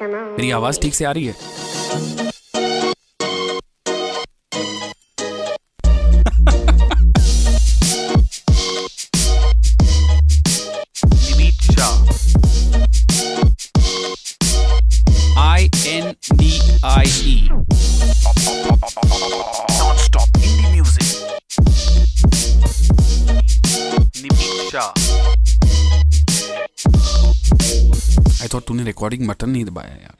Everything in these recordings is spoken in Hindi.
मेरी आवाज ठीक से आ रही है रिकॉर्डिंग बटन नहीं दबाया यार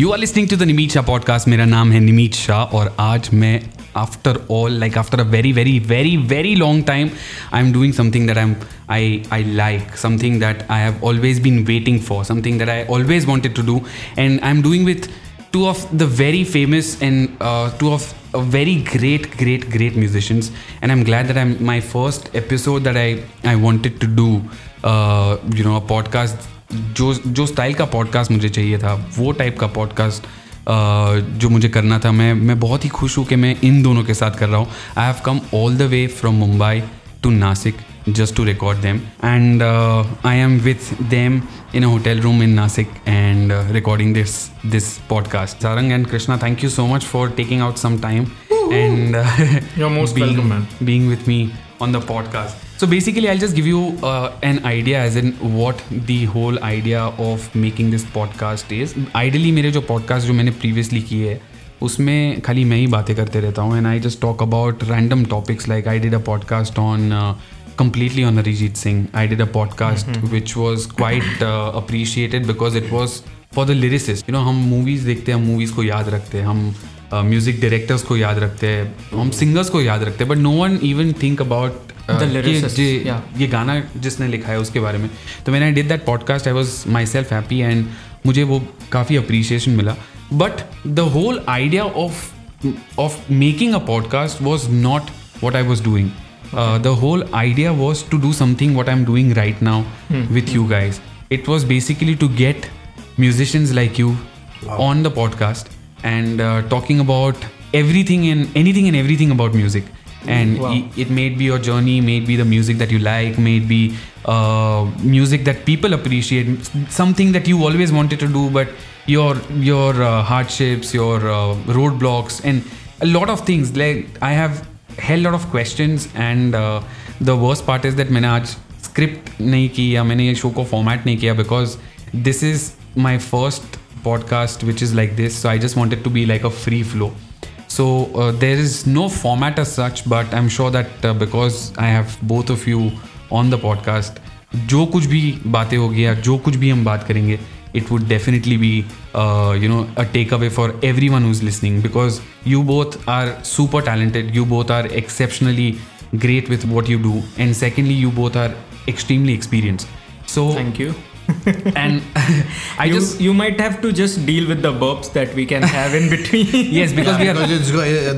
you are listening to the Nimit Shah podcast मेरा नाम है निमीत शाह और आज मैं after all like after a very very very very long time I am doing something that I am I I like something that I have always been waiting for something that I always wanted to do and I am doing with two of the very famous and two of very great, great, great musicians, and I'm glad that I'm my first episode that I I wanted to do, uh, you know, a podcast जो जो स्टाइल का पॉडकास्ट मुझे चाहिए था वो टाइप का पॉडकास्ट जो मुझे करना था मैं मैं बहुत ही खुश हूँ कि मैं इन दोनों के साथ कर रहा हूँ I have come all the way from Mumbai to Nashik just to record them and uh, i am with them in a hotel room in nasik and uh, recording this this podcast sarang and krishna thank you so much for taking out some time and uh, You're most being, welcome, man. being with me on the podcast so basically i'll just give you uh, an idea as in what the whole idea of making this podcast is ideally मेरे जो podcast जो मैंने previously किए है उसमें खाली मैं ही बातें करते रहता हूँ and I just talk about random topics like I did a podcast on completely on Arijit Singh. I did a podcast mm-hmm. which was quite uh, appreciated because it was for the lyricist. You know हम मूवीज़ देखते हैं हम मूवीज़ को याद रखते हैं हम म्यूज़िक डायरेक्टर्स को याद रखते हैं हम सिंगर्स को याद रखते हैं but no one even think about ये गाना जिसने लिखा है उसके बारे में तो मैंने I did that podcast I was myself happy and मुझे वो काफ़ी अप्रिसिएशन मिला but the whole idea of of making a podcast was not what I was doing Uh, the whole idea was to do something what I'm doing right now mm. with you guys. It was basically to get musicians like you wow. on the podcast and uh, talking about everything and anything and everything about music. And wow. it may be your journey, may be the music that you like, may be uh, music that people appreciate, something that you always wanted to do, but your your uh, hardships, your uh, roadblocks, and a lot of things. Like I have hell lot of question and the worst part is that मैंने आज स्क्रिप्ट नहीं की या मैंने ये शो को फॉर्मेट नहीं किया because this is my first podcast which is like this so I just wanted to be like a free flow so there is no format a such but I am sure that because I have both of you on the podcast जो कुछ भी बातें होगी या जो कुछ भी हम बात करेंगे it would definitely be uh, you know a takeaway for everyone who's listening because you both are super talented you both are exceptionally great with what you do and secondly you both are extremely experienced so thank you and I you, just you might have to just deal with the burps that we can have in between. yes, because yeah, we are because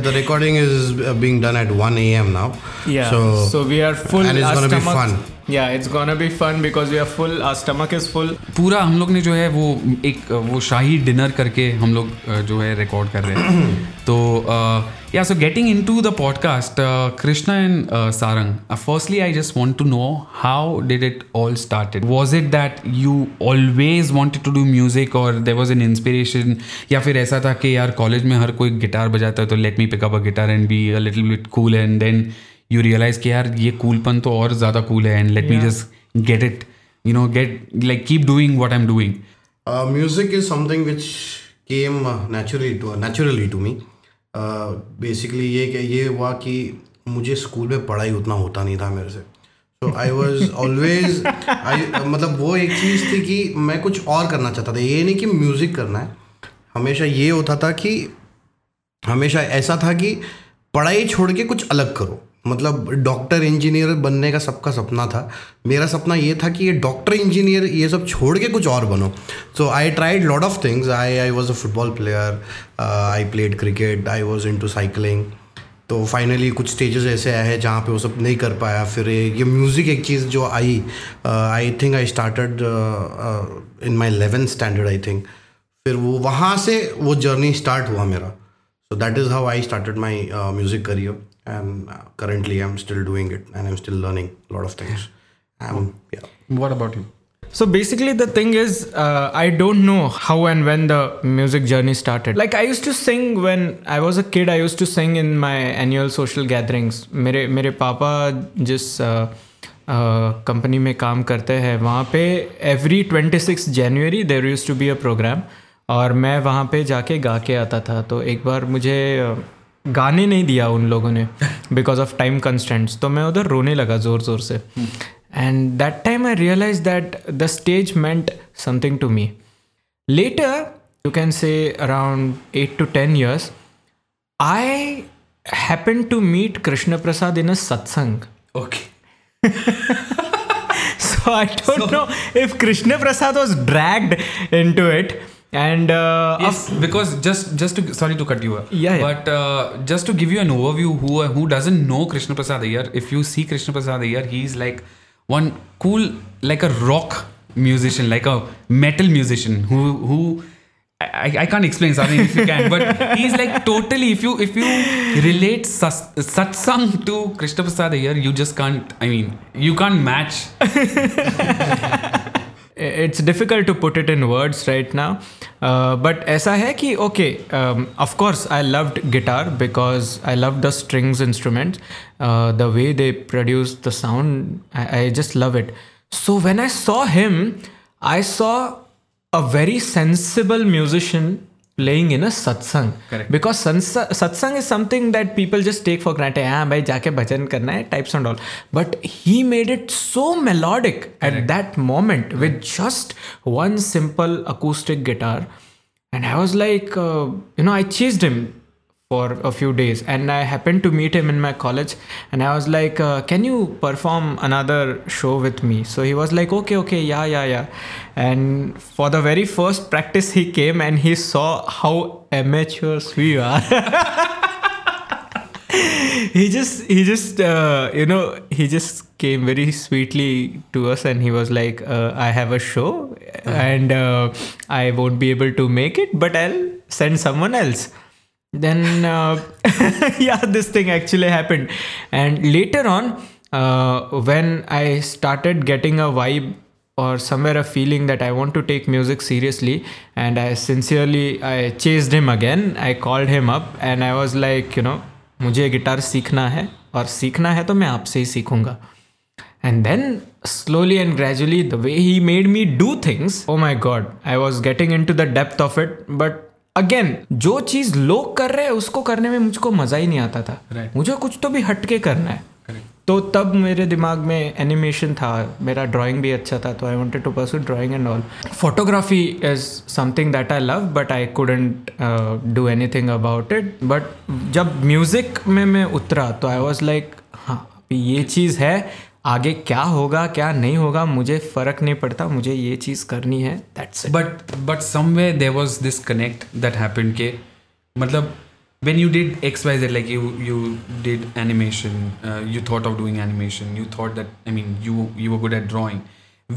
the recording is uh, being done at 1 a.m. now. Yeah, so so we are full. And it's gonna be fun. Yeah it's gonna be fun because we are full our stomach is full पूरा हम लोग ने जो है वो एक वो शाही डिनर करके हम लोग जो है रिकॉर्ड कर रहे हैं तो yeah so getting into the podcast Krishna and Sarang firstly I just want to know how did it all started was it that you always wanted to do music और देर वॉज एन इंस्पिरेशन या फिर ऐसा था कि यार कॉलेज में हर कोई गिटार बजाता है तो let me pick up a guitar and be a little bit cool and then you realise कि यार ये कूलपन तो और ज़्यादा कूल है and let me just get it you know get like keep doing what I am doing music is something which came naturally to naturally to me basically ये ये हुआ कि मुझे स्कूल में पढ़ाई उतना होता नहीं था मेरे से तो आई वॉज ऑलवेज आई मतलब वो एक चीज़ थी कि मैं कुछ और करना चाहता था ये नहीं कि म्यूज़िक करना है हमेशा ये होता था कि हमेशा ऐसा था कि पढ़ाई छोड़ के कुछ अलग करो मतलब डॉक्टर इंजीनियर बनने का सबका सपना था मेरा सपना ये था कि ये डॉक्टर इंजीनियर ये सब छोड़ के कुछ और बनो so I tried lot of things I I was a football player I played cricket I was into cycling तो फाइनली कुछ स्टेजेस ऐसे आए हैं जहाँ पे वो सब नहीं कर पाया फिर ये म्यूज़िक एक चीज़ जो I I think I started in my eleventh standard I think फिर वो वहाँ से वो जर्नी स्टार्ट हुआ मेरा so that is how I started my music career and currently i'm still doing it and i'm still learning a lot of things um, yeah what about you so basically the thing is uh, i don't know how and when the music journey started like i used to sing when i was a kid i used to sing in my annual social gatherings mere मेरे पापा जिस कंपनी में काम करते हैं वहाँ पे every twenty six January there use to be a program और मैं वहाँ पे जाके गा के आता था तो एक बार मुझे गाने नहीं दिया उन लोगों ने बिकॉज ऑफ टाइम कंस्टेंट्स तो मैं उधर रोने लगा ज़ोर ज़ोर से and that time I realise that the stage meant something to me later you can say around eight to ten years I happen to meet Krishna Prasad in a satsang okay so I don't know if Krishna Prasad was dragged into it and uh, yes, because just just to sorry to cut you off. yeah, yeah. but uh, just to give you an overview who who doesn't know krishna prasad iyer if you see krishna prasad iyer he's like one cool like a rock musician like a metal musician who who I, I can't explain sorry if you can, but he's like totally. If you if you relate sas, satsang to Krishna Prasad Iyer, you just can't. I mean, you can't match. it's difficult to put it in words right now uh, but aisa hai ki okay um, of course i loved guitar because i loved the strings instruments uh, the way they produce the sound I just love it so when i saw him i saw a very sensible musician playing in a satsang Correct. because sansa- satsang is something that people just take for granted ah bhai jaake bhajan karna hai types and all but he made it so melodic Correct. at that moment with just one simple acoustic guitar and i was like uh, you know i chased him for a few days and i happened to meet him in my college and i was like uh, can you perform another show with me so he was like okay okay yeah yeah yeah and for the very first practice he came and he saw how amateurs we are he just he just uh, you know he just came very sweetly to us and he was like uh, i have a show uh-huh. and uh, i won't be able to make it but i'll send someone else then uh, yeah this thing actually happened and later on uh, when i started getting a vibe or somewhere a feeling that i want to take music seriously and i sincerely i chased him again i called him up and i was like you know मुझे गिटार सीखना है और सीखना है तो मैं आपसे ही सीखूंगा And then slowly and gradually, the way he made me do things, oh my god, I was getting into the depth of it. But again जो चीज लोग कर रहे हैं उसको करने में मुझको मजा ही नहीं आता था right. मुझे कुछ तो भी हटके करना है Correct. तो तब मेरे दिमाग में एनिमेशन था मेरा ड्राइंग भी अच्छा था तो I wanted to pursue drawing and all photography is something that I love but I couldn't do anything about it but जब म्यूज़िक में मैं उतरा तो आई वॉज लाइक हाँ ये चीज़ है आगे क्या होगा क्या नहीं होगा मुझे फर्क नहीं पड़ता मुझे ये चीज करनी है that's but but someway there was this connect that happen के मतलब when you did X Y like you you did animation you thought of doing animation you thought that I mean you you वो good at drawing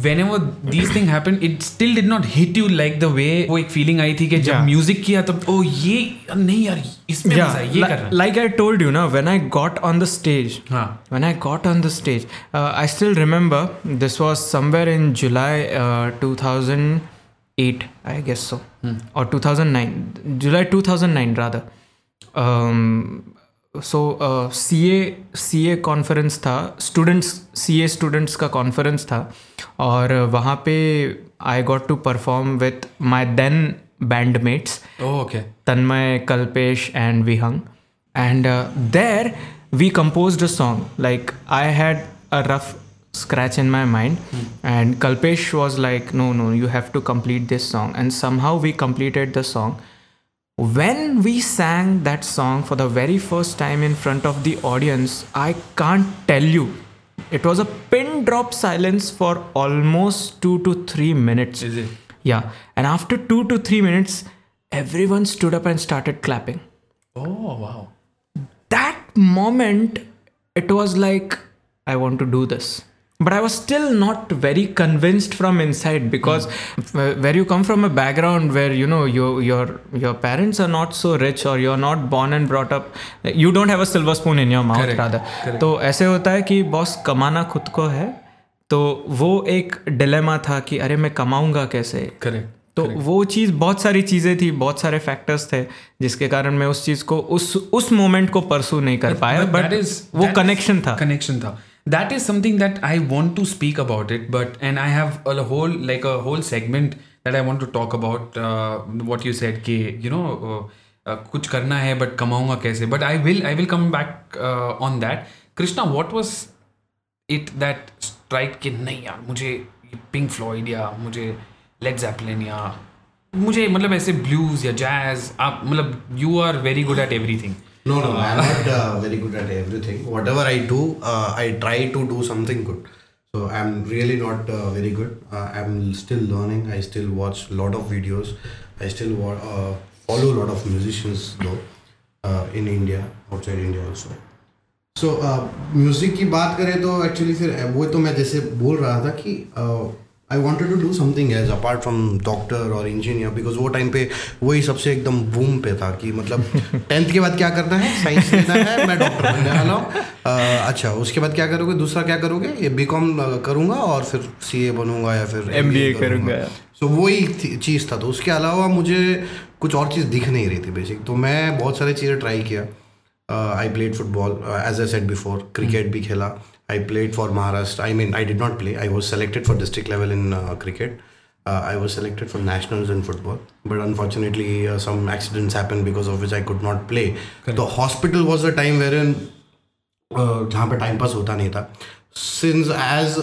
whenever these thing happen it still did not hit you like the way वो एक फीलिंग आई थी कि जब म्यूजिक किया तब ओ ये नहीं यार इसमें yeah, ये कर रहा लाइक आई टोल्ड यू ना when I got on the stage when I got on the stage I still remember this was somewhere in July 2008 I guess so और 2009 July 2009 rather so C A C A conference था स्टूडेंट्स सी ए स्टूडेंट्स का कॉन्फ्रेंस था और uh, वहाँ पे I got to perform with my then band mates okay Tanmay Kalpesh and Vihang and there we compose a song like I had a rough scratch in my mind and Kalpesh was like no no you have to complete this song and somehow we completed the song when we sang that song for the very first time in front of the audience, I can't tell you. It was a pin drop silence for almost two to three minutes. Is it? Yeah. And after two to three minutes, everyone stood up and started clapping. Oh, wow. That moment, it was like, I want to do this. but i was still not very convinced from inside because mm. where you come from a background where you know your your your parents are not so rich or you're not born and brought up you don't have a silver spoon in your mouth Correct. rather so तो ऐसे होता है कि बॉस कमाना खुद को है तो वो एक डिलेमा था कि अरे मैं कमाऊंगा कैसे करेक्ट तो Correct. वो चीज़ बहुत सारी चीज़ें थी बहुत सारे फैक्टर्स थे जिसके कारण मैं उस चीज़ को उस उस मोमेंट को परसू नहीं कर पाया बट वो कनेक्शन था कनेक्शन था that is something that I want to speak about it, but and I have a whole like a whole segment that I want to talk about uh, what you said Ke, you know kuch karna hai, but kamaunga kaise? but I will I will come back uh, on that Krishna what was it that strike Ke nahi yaar, mujhe Pink Floyd ya mujhe Led Zeppelin ya mujhe matlab aise blues ya jazz. Aap, matlab, you are very good at everything. No, no, I'm not uh, very good at everything. Whatever I do, uh, I try to do something good. So I'm really not uh, very good. Uh, I'm still learning. I still watch a lot of videos. I still wa- follow a lot of musicians though uh, in India, outside India also. So music की बात करें तो एक्चुअली फिर वो तो मैं जैसे बोल रहा था कि I wanted to do something as apart from doctor और इंजीनियर बिकॉज वो टाइम पे वही सबसे एकदम बूम पे था कि मतलब टेंथ के बाद क्या करना है साइंस लेना है मैं डॉक्टर बनने वाला हूँ अच्छा उसके बाद क्या करोगे दूसरा क्या करोगे ये बी कॉम करूँगा और फिर सी ए बनूंगा या फिर एम बी ए करूँगा सो वही चीज़ था तो उसके अलावा मुझे कुछ और चीज़ दिख नहीं रही थी बेसिक तो मैं बहुत सारी चीज़ें ट्राई किया I played football as a set before cricket भी खेला I played for Maharashtra. I mean, I did not play. I was selected for district level in uh, cricket. Uh, I was selected for nationals in football, but unfortunately, uh, some accidents happened because of which I could not play. Correct. The hospital was the time wherein uh, पे time pass होता नहीं था since as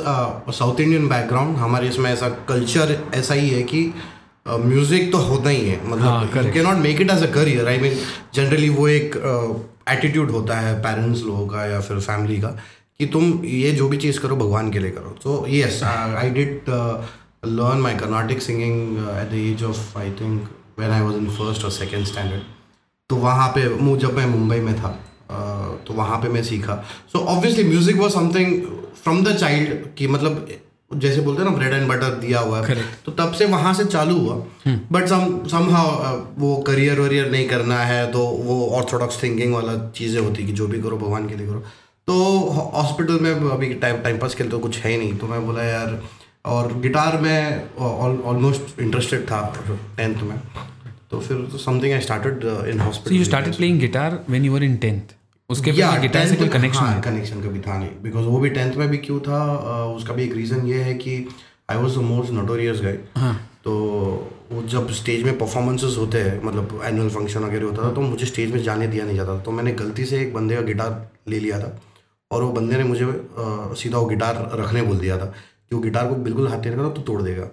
South Indian background हमारे इसमें ऐसा कल्चर ऐसा ही म्यूजिक तो होता ही है मतलब you can not make it as a career I mean generally वो एक एटीट्यूड uh, होता है पेरेंट्स लोगों का या फिर फैमिली का कि तुम ये जो भी चीज़ करो भगवान के लिए करो so yes I did learn my Carnatic singing at the age of I think when I was in first और सेकेंड स्टैंडर्ड तो वहाँ पे जब मैं मुंबई में था uh, तो वहाँ पे मैं सीखा so obviously music was something from the child कि मतलब जैसे बोलते हैं ना ब्रेड एंड बटर दिया हुआ है तो तब से वहाँ से चालू हुआ बट सम हम्म। uh, वो करियर वरियर नहीं करना है तो वो ऑर्थोडॉक्स थिंकिंग वाला चीज़ें होती कि जो भी करो भगवान के लिए करो तो हॉस्पिटल में अभी टाइम टाइम पास के लिए तो कुछ है ही नहीं तो मैं बोला यार और गिटार में ऑलमोस्ट इंटरेस्टेड था टेंथ में तो फिर something I started in hospital you started playing guitar when you were in tenth उसके या गिटार से कोई कनेक्शन हाँ, कनेक्शन कभी था नहीं बिकॉज वो भी टेंथ में भी क्यों था uh, उसका भी एक रीज़न ये है कि I was the most notorious guy तो वो जब स्टेज में परफॉर्मेंसेस होते हैं मतलब एनुअल फंक्शन वगैरह होता था तो मुझे स्टेज में जाने दिया नहीं जाता तो मैंने गलती से एक बंदे का गिटार ले लिया था और वो बंदे ने मुझे आ, सीधा वो गिटार रखने बोल दिया था कि वो गिटार को बिल्कुल हाथ नहीं रखा तो तोड़ देगा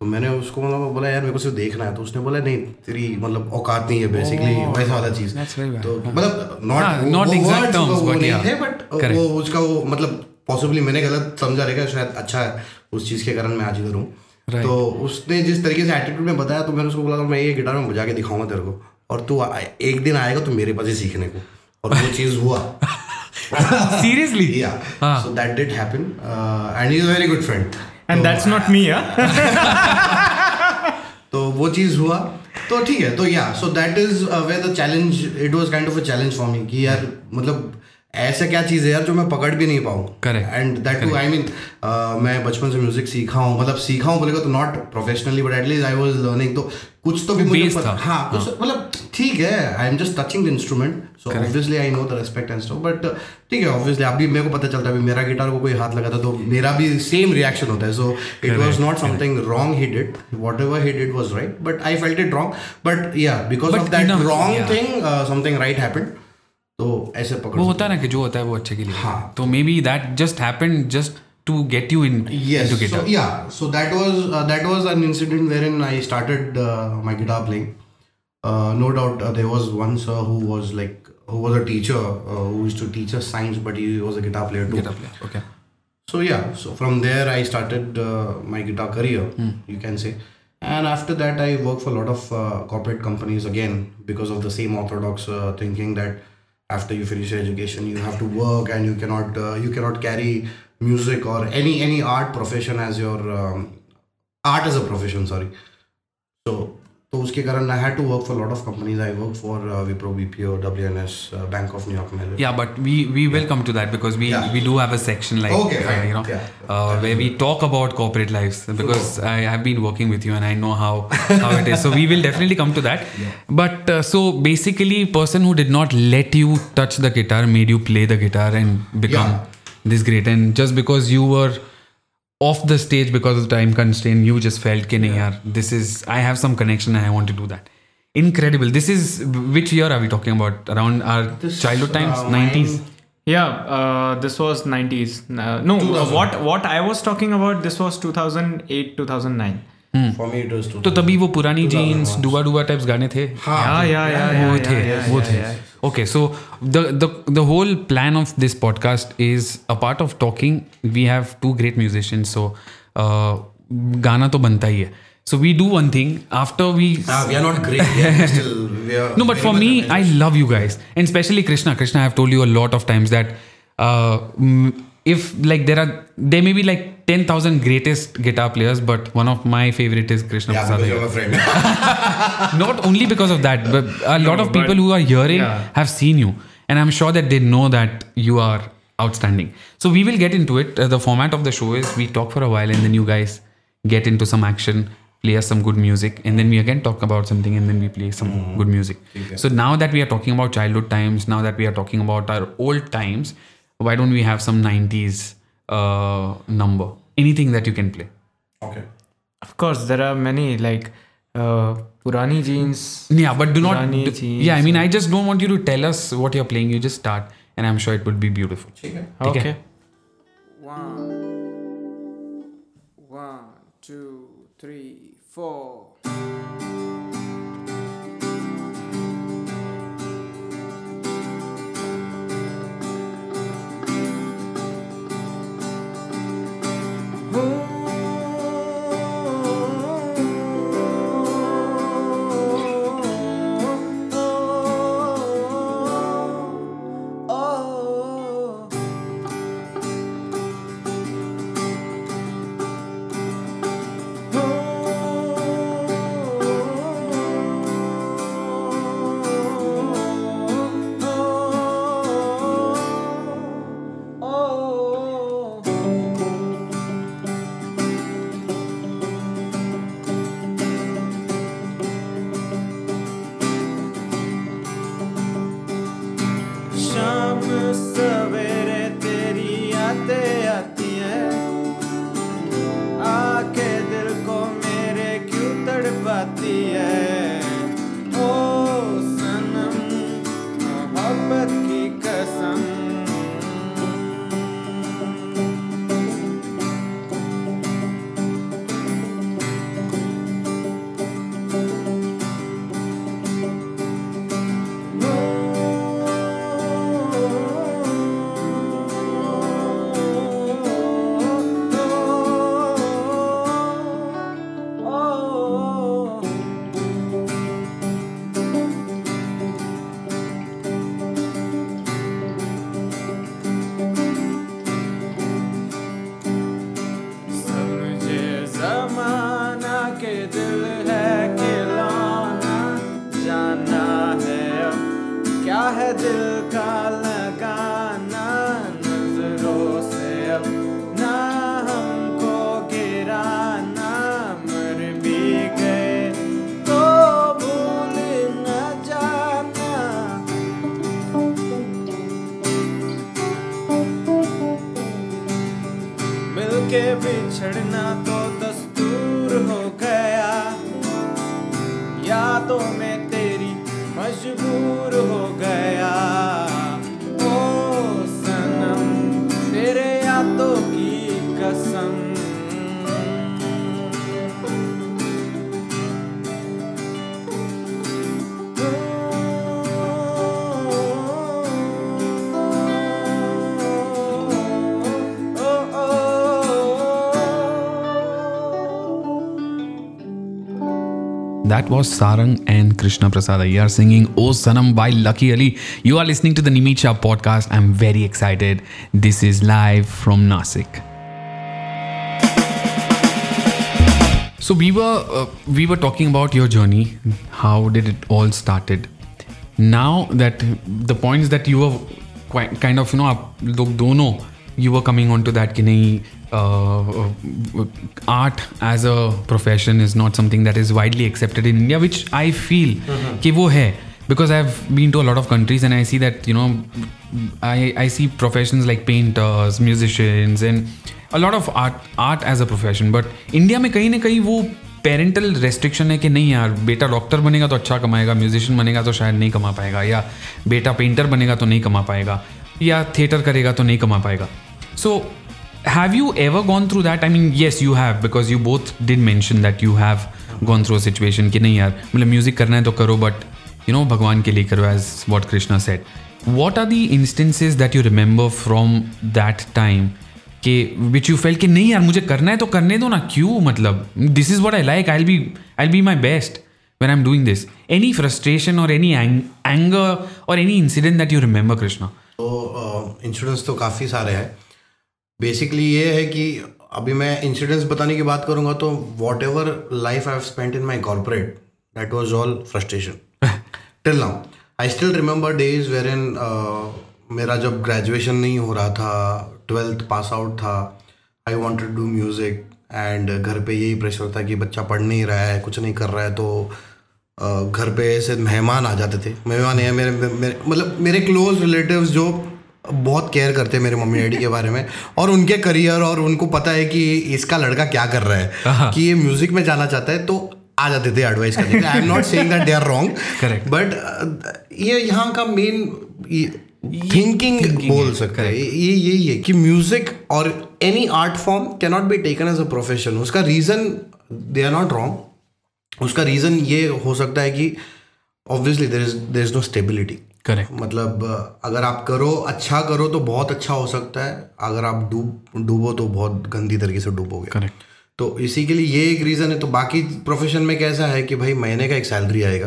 तो मैंने उसको मतलब बोला यार मेरे को सिर्फ देखना है तो उसने बोला नहीं तेरी मतलब औकात नहीं है बेसिकली वैसा वाला चीज तो मतलब not not exact terms but नहीं थे बट वो उसका वो मतलब पॉसिबली मैंने गलत समझा रहेगा शायद अच्छा है उस चीज के कारण मैं आज इधर हूँ तो उसने जिस तरीके से एटीट्यूड में बताया तो मैंने उसको बोला मैं ये गिटार में बजा के दिखाऊंगा तेरे को और तू एक दिन आएगा तो मेरे पास ही सीखने को और वो चीज़ हुआ Seriously? Yeah. Ah. So that did happen. Uh, and he's a very good friend. And so, that's not me, yeah? तो वो चीज़ हुआ तो ठीक है तो yeah so that is way the challenge it was kind of a challenge for me कि यार मतलब ऐसा क्या चीज़ है यार जो मैं पकड़ भी नहीं पाऊँ and that too I mean मैं बचपन से म्यूजिक सीखा हूँ मतलब सीखा हूँ बोलेगा तो not professionally but at least I was learning तो कुछ तो भी मुझे था हाँ, हाँ मतलब ठीक है I am just touching the instrument so obviously I know the respect and stuff but ठीक है ऑब्वियसली अभी मेरे को पता चलता है मेरा गिटार को कोई हाथ लगा था तो मेरा भी सेम रिएक्शन होता है so it was not something wrong he did whatever he did was right but I felt it wrong but yeah because of that wrong thing something right happen तो ऐसे पकड़ वो होता है ना कि जो होता है वो अच्छे के लिए हाँ तो maybe that just happen just to get you in yes, into guitar. So, yeah, so that was uh, that was an incident wherein I started uh, my guitar playing. Uh, no doubt, uh, there was one sir who was like who was a teacher uh, who used to teach us science, but he was a guitar player too. Guitar player, okay. So yeah, so from there I started uh, my guitar career, mm. you can say. And after that, I worked for a lot of corporate companies again because of the same orthodox thinking that after you finish your education, you have to work and you cannot you cannot carry music or any any art profession as your um, art as a profession sorry so तो उसके कारण I had to work for lot of companies I work for Wipro BPO WNS Bank of New York Mellon Yeah, but we we will come to that because we Yeah. we do have a section like Okay, uh, fine. you know Yeah. uh, where we talk about corporate lives because I have been working with you and I know how how it is. So we will definitely come to that. But uh, so basically, person who did not let you touch the guitar this great and just because you were off the stage because of time constraint you just felt ki nahi yaar this is i have some connection and i want to do that incredible this is which year are we talking about around our this, childhood times uh, 90s yeah uh, this was 90s uh, no what what i was talking about this was 2008 2009 Hmm. तो तभी वो पुरानी जीन्स डुबा डुबा टाइप्स गाने थे okay so the whole plan of this podcast is a part of talking we have two great musician so गाना तो बनता ही है so we do one thing after we are not no but for me I love you guys and specially Krishna Krishna I have told you a lot of times that if like there are there may be like 10000 greatest guitar players but one of my favorite is krishna yeah, prasad you're friend. not only because of that but a lot of people who are hearing yeah. have seen you and i'm sure that they know that you are outstanding so we will get into it uh, the format of the show is we talk for a while and then you guys get into some action play us some good music and then we again talk about something and then we play some mm-hmm. good music okay. so now that we are talking about childhood times now that we are talking about our old times why don't we have some 90s uh, number anything that you can play okay of course there are many like uh, Purani jeans. Yeah, but do not. Do, yeah, I mean, I just don't want you to tell us what you're playing. You just start, and I'm sure it would be beautiful. Okay. okay. okay. One, one, two, three, four. That was Sarang and Krishna Prasad Iyer singing Oh Sanam by Lucky Ali. You are listening to the Nimicha podcast. I'm very excited. This is live from Nasik. So we were uh, we were talking about your journey. How did it all started? Now that the points that you were quite kind of you know आप लोग दोनों you were coming on to that कि नहीं Uh, uh, art art as a profession is not something that is widely accepted in India which I feel कि वो है because I've been to a lot of countries and I see that you know I I see professions like painters, musicians, and a lot of art art as a profession. But India में कहीं ना कहीं वो पेरेंटल रेस्ट्रिक्शन है कि नहीं यार बेटा डॉक्टर बनेगा तो अच्छा कमाएगा म्यूजिशियन बनेगा तो शायद नहीं कमा पाएगा या बेटा पेंटर बनेगा तो नहीं कमा पाएगा या थिएटर करेगा तो नहीं कमा पाएगा सो so, have you ever gone through that? I mean, yes, you have because you both did mention that you have gone through a situation कि नहीं यार मतलब म्यूजिक करना है तो करो बट यू नो भगवान के लिए करो as what Krishna said what are the instances that you remember from that time कि विच यू फेल कि नहीं यार मुझे करना है तो करने दो ना क्यों मतलब this is what I like I be I be my best when I am doing this any frustration और एनी एंगर और any incident that you remember Krishna तो इंस्टूडेंट्स uh, तो काफ़ी सारे हैं बेसिकली ये है कि अभी मैं इंसिडेंट्स बताने की बात करूँगा तो what ever life I spent in my corporate that was all frustration till now I still remember days where in मेरा जब ग्रेजुएशन नहीं हो रहा था ट्वेल्थ पास आउट था I wanted do music and घर पे यही प्रेशर था कि बच्चा पढ़ नहीं रहा है कुछ नहीं कर रहा है तो uh, घर पे ऐसे मेहमान आ जाते थे मेहमान या मेरे, मेरे मतलब मेरे क्लोज रिलेटिव्स जो बहुत केयर करते हैं मेरे मम्मी डैडी के बारे में और उनके करियर और उनको पता है कि इसका लड़का क्या कर रहा है हाँ, हाँ। कि ये म्यूजिक में जाना चाहता है तो आ जाते थे एडवाइस करने I am not saying that they are wrong correct but ये यहाँ का मेन थिंकिंग बोल सकते है ये यही है कि म्यूजिक और any art form can not be taken as a profession उसका reason they are not wrong उसका रीज़न ये हो सकता है कि obviously there is there is no stability correct मतलब अगर आप करो अच्छा करो तो बहुत अच्छा हो सकता है अगर आप डूब डूबो तो बहुत गंदी तरीके से डूबोगे करेक्ट तो इसी के लिए ये एक रीज़न है तो बाकी प्रोफेशन में कैसा है कि भाई महीने का एक सैलरी आएगा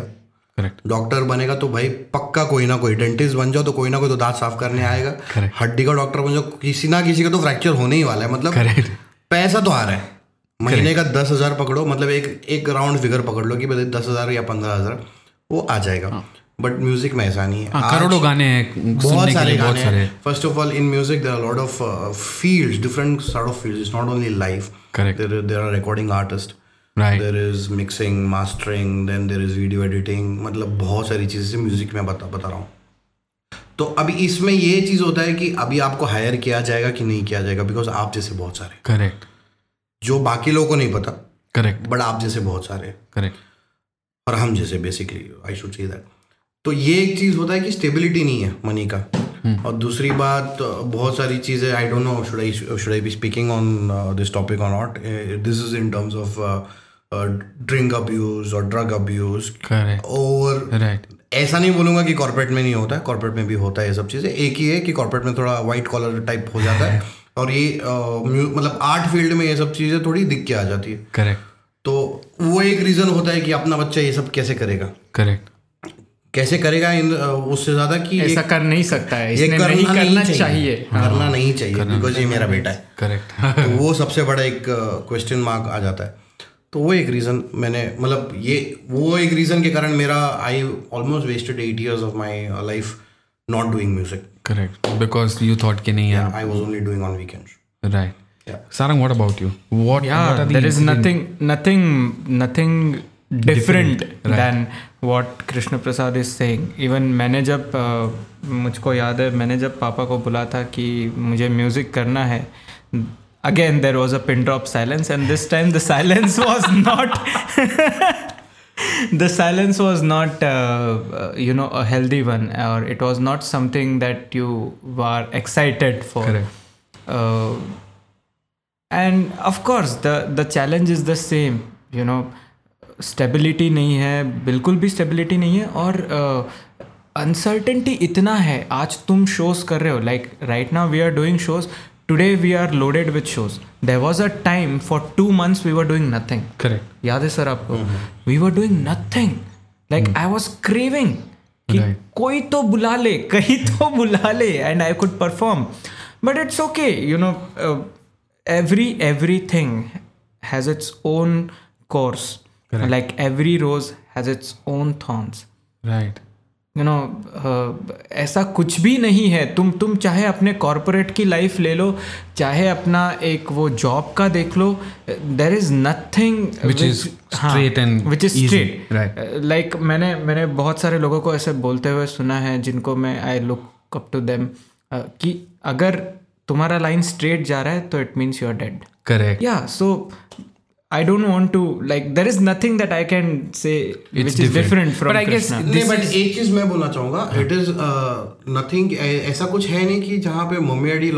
करेक्ट डॉक्टर बनेगा तो भाई पक्का कोई ना कोई डेंटिस्ट बन जाओ तो कोई ना कोई तो दांत साफ करने आएगा हड्डी का डॉक्टर बन जाओ किसी ना किसी का तो फ्रैक्चर होने ही वाला है मतलब पैसा तो आ रहा है महीने का दस हज़ार पकड़ो मतलब एक एक राउंड फिगर पकड़ लो कि भाई दस हज़ार या पंद्रह हज़ार वो आ जाएगा हाँ. बट म्यूजिक में ऐसा नहीं है हाँ, करोड़ों गाने हैं बहुत सारे गाने हैं first of all in music there are lot of field different sort of field is not only life there are recording artist Right. There is mixing mastering then there is video editing मतलब बहुत सारी चीज़ें म्यूजिक में बता बता रहा हूँ तो अभी इसमें ये चीज़ होता है कि अभी आपको हायर किया जाएगा कि नहीं किया जाएगा बिकॉज आप जैसे बहुत सारे करेक्ट जो बाकी लोगों को नहीं पता करेक्ट बट आप जैसे बहुत सारे करेक्ट और हम जैसे basically I should see that तो ये एक चीज़ होता है कि स्टेबिलिटी नहीं है मनी का हम्म। और दूसरी बात बहुत सारी चीज़ें I don't know should I should I be speaking on this topic और not this is in terms of drink abuse और ड्रग अब्यूज और राइट ऐसा नहीं बोलूंगा कि कॉर्पोरेट में नहीं होता है कॉर्पोरेट में भी होता है ये सब चीज़ें एक ही है कि कॉर्पोरेट में थोड़ा वाइट कॉलर टाइप हो जाता है और ये uh, मतलब आर्ट फील्ड में ये सब चीज़ें थोड़ी दिख के आ जाती है करेक्ट तो वो एक रीज़न होता है कि अपना बच्चा ये सब कैसे करेगा करेक्ट कैसे करेगा इन उससे ज्यादा कि ऐसा कर नहीं सकता है इसने करना नहीं करना चाहिए, चाहिए। हाँ। करना हाँ। नहीं चाहिए बिकॉज ये मेरा बेटा है करेक्ट तो वो सबसे बड़ा एक क्वेश्चन मार्क आ जाता है तो वो एक रीज़न मैंने मतलब ये वो एक रीज़न के कारण मेरा I almost wasted eight years of my life not doing music correct because you thought के नहीं I was only doing on weekends right Sarang what about you what yeah what nothing nothing nothing different, than what Krishna Prasad is saying even मैंने जब uh, मुझको याद है मैंने जब पापा को बोला था कि मुझे म्यूज़िक करना है again there was a pin drop silence and this time the silence was not the silence was not uh, uh, you know a healthy one or it was not something that you were excited for Correct. uh, and of course the the challenge is the same you know stability नहीं है बिल्कुल भी स्टेबिलिटी नहीं है और uh, इतना है आज तुम शोज़ कर रहे हो like right now we are doing shows today we are loaded with shows there was a time for two months we were doing nothing correct याद है सर आपको we were doing nothing like I was craving कोई तो बुला ले कहीं तो बुला ले and I could perform but it's okay you know every every thing has its own course Correct. Like every rose has its own thorns. Right. you know, uh, ऐसा कुछ भी नहीं है तुम तुम चाहे अपने कॉरपोरेट की लाइफ ले लो चाहे अपना एक वो जॉब का देख लो there is nothing which is straight which is straight like मैंने मैंने बहुत सारे लोगों को ऐसे बोलते हुए सुना है जिनको मैं I look up to them कि अगर तुम्हारा लाइन स्ट्रेट जा रहा है तो it means you are dead correct या so I don't want to like there is nothing that I can say it's which different. is different from but I guess नहीं but एक चीज मैं बोलना चाहूँगा it is uh, nothing ऐसा कुछ है नहीं कि जहाँ पे मम्मी डैडी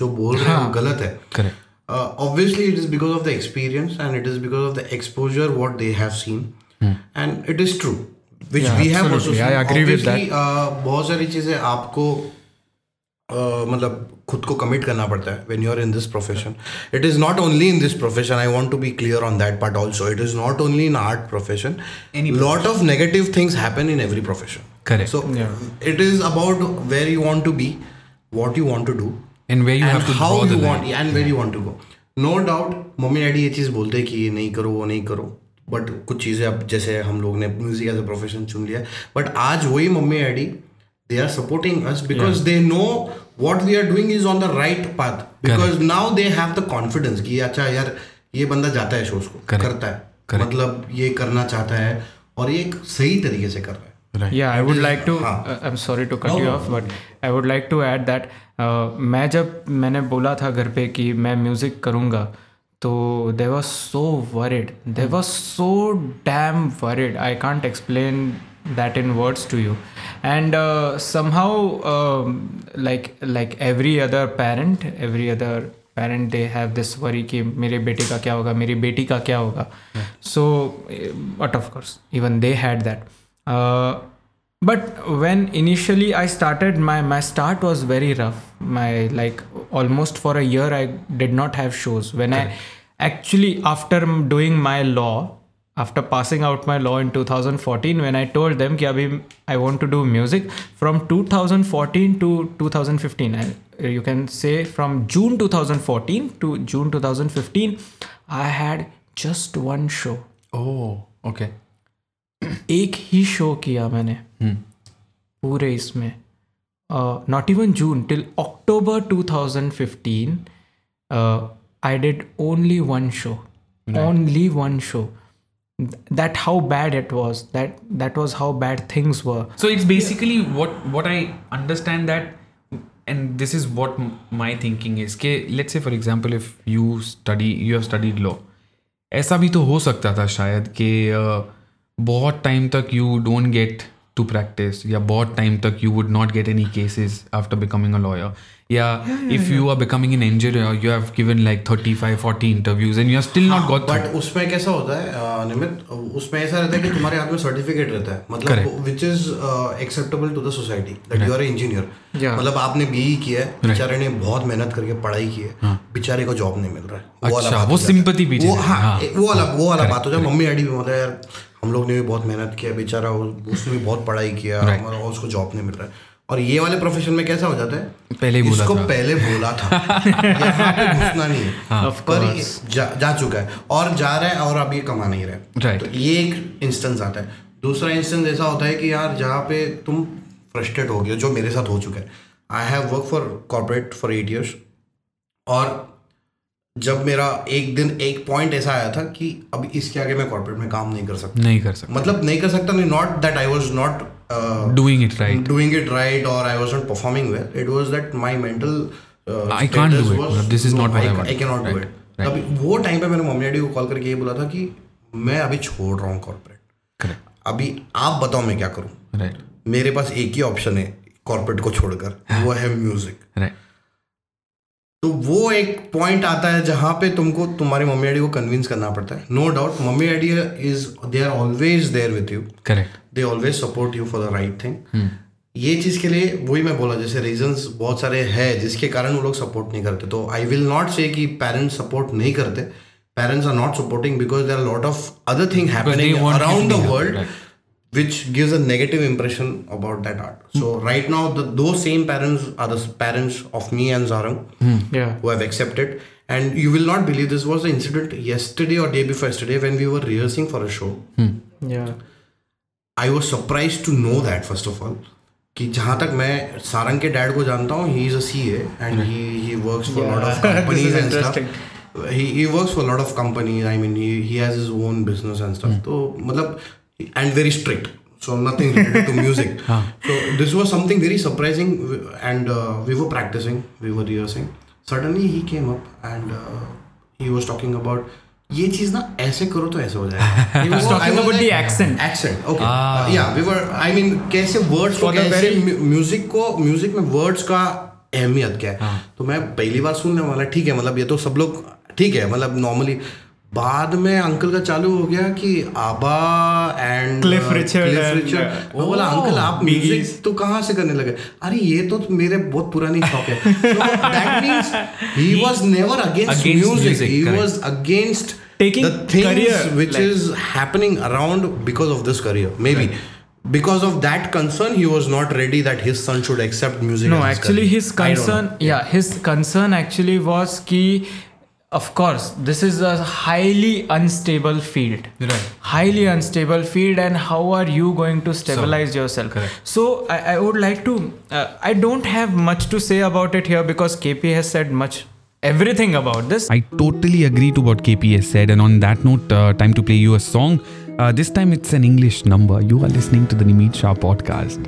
जो बोल रहे हैं गलत है correct uh, obviously it is because of the experience and it is because of the exposure what they have seen hmm. and it is true which yeah, we absolutely. have also seen. I agree obviously, with that uh, बहुत सारी चीजें आपको मतलब खुद को कमिट करना पड़ता है when you are in this profession it is not only in this profession I want to be clear on that part also it is not only in art profession lot of negative things happen in every profession correct so it is about where you want to be what you want to do and where you how you want and where you want to go no doubt mummy daddy ये चीज़ बोलते हैं कि ये नहीं करो वो नहीं करो बट कुछ चीज़ें अब जैसे हम लोग ने म्यूज़िक एज ए प्रोफेशन चुन लिया बट आज वही mummy daddy they are supporting us because yeah. they know what we are doing is on the right path because Correct. now they have the confidence ki acha yaar ye banda jata hai shows ko Correct. karta hai Correct. matlab ye karna chahta hai aur ye ek sahi tarike se kar raha hai Right. Yeah, I would like to. Uh, I'm sorry to cut no, you off, no, no, but I would like to add that uh, मैं जब मैंने बोला था घर पे कि मैं म्यूजिक करूँगा तो they was so worried they was so damn worried I can't explain that in words to you and uh, somehow um, like like every other parent every other parent they have this worry कि मेरे बेटे का क्या होगा मेरी बेटी का क्या होगा so eh, but of course even they had that uh, but when initially i started my my start was very rough my like almost for a year i did not have shows when i actually after m- doing my law after passing out my law in two thousand fourteen when I told them कि अभी I want to do music from two thousand fourteen to two thousand fifteen you can say from June two thousand fourteen to June two thousand fifteen I had just one show oh okay एक ही शो किया मैंने hmm. पूरे इसमें not even June till October two thousand fifteen I did only one show only one show that how bad it was that that was how bad things were So it's basically what what I understand that, and this is what m- my thinking is. कि let's say for example if you study you have studied law, ऐसा भी तो हो सकता था शायद कि uh, बहुत टाइम तक you don't get to practice या बहुत टाइम तक you would not get any cases after becoming a lawyer yeah, yeah, yeah if yeah. you are becoming an engineer you have given like 35 40 interviews and you are still not got but मतलब आपने बी e किया है बेचारे ने बहुत मेहनत करके पढ़ाई की है हाँ। बेचारे को जॉब नहीं मिल रहा है अच्छा वो सिंपैथी हाँ, हाँ। वो अलग वो बात हो जाए मम्मी डेडी भी मतलब यार हम लोग ने भी बहुत मेहनत किया बेचारा उसने भी बहुत पढ़ाई किया और उसको जॉब नहीं मिल रहा है और ये वाले प्रोफेशन में कैसा हो जाता है पहले ही इसको था। पहले बोला था यहाँ पे घुसना नहीं है हाँ, पर जा, जा चुका है और जा रहा है और अब ये कमा नहीं रहा है right. तो ये एक इंस्टेंस आता है दूसरा इंस्टेंस ऐसा होता है कि यार जहाँ पे तुम फ्रस्ट्रेट हो गए जो मेरे साथ हो चुका है I have work for corporate for eight years और जब मेरा एक दिन एक पॉइंट ऐसा आया था कि अब इसके आगे मैं कॉर्पोरेट में काम नहीं कर सकता नहीं कर सकता मतलब नहीं कर सकता नहीं not that I was not uh, doing it right doing it right or i wasn't performing well it was that my mental uh, i can't do it was, this is no, not what i, I want i cannot right. do it right. अभी वो टाइम पे मैंने मम्मी डैडी को कॉल करके ये बोला था कि मैं अभी छोड़ रहा हूँ कॉर्पोरेट करेक्ट अभी आप बताओ मैं क्या करूँ राइट मेरे पास एक ही ऑप्शन है कॉर्पोरेट को छोड़कर हाँ। वो है म्यूजिक राइट तो वो एक पॉइंट आता है जहां पे तुमको तुम्हारी मम्मी डैडी को कन्विंस करना पड़ता है no doubt mummy daddy is they are always there with you correct they always support you for the right thing ये चीज के लिए वही मैं बोला जैसे रीजन बहुत सारे है जिसके कारण वो लोग सपोर्ट नहीं करते तो आई विल नॉट से कि पेरेंट्स सपोर्ट नहीं करते parents are not supporting because there lot of other thing around the world which gives a negative impression about that art so right now the दो same parents are the parents of me and Jarang have accepted and you will not believe this was the incident yesterday और day before yesterday when we were rehearsing for a show I was surprised to know that first of all. कि जहाँ तक मैं सारंग के डैड को जानता हूँ he is a C A and he he works for lot of This companies is and interesting. Stuff he he works for a lot of companies i mean he, he has his own business and stuff so matlab, and very strict so nothing related to music so this was something very surprising and uh, we were practicing we were rehearsing suddenly he came up and uh, he was talking about ये चीज ना ऐसे करो तो ऐसे हो जाएगा म्यूजिक ah. uh, को म्यूजिक में वर्ड्स का अहमियत क्या है हाँ। तो मैं पहली बार सुनने वाला ठीक है मतलब ये तो सब लोग ठीक है मतलब नॉर्मली बाद में अंकल का चालू हो गया कि आबा एंड क्लिफ रिचर्ड वो बोला अंकल आप म्यूजिक तो कहाँ से करने लगे अरे ये तो मेरे बहुत पुरानी शौक है that means he was never against music he was against taking the things which is happening around because of this career maybe because of that concern he was not ready that his son should accept music no actually his concern yeah, yeah his concern actually was ki of course this is a highly unstable field right highly unstable field and how are you going to stabilize so, yourself correct. so I, I, would like to uh, i don't have much to say about it here because kp has said much everything about this i totally agree to what kp has said and on that note uh, time to play you a song uh, this time it's an english number you are listening to the nimit shah podcast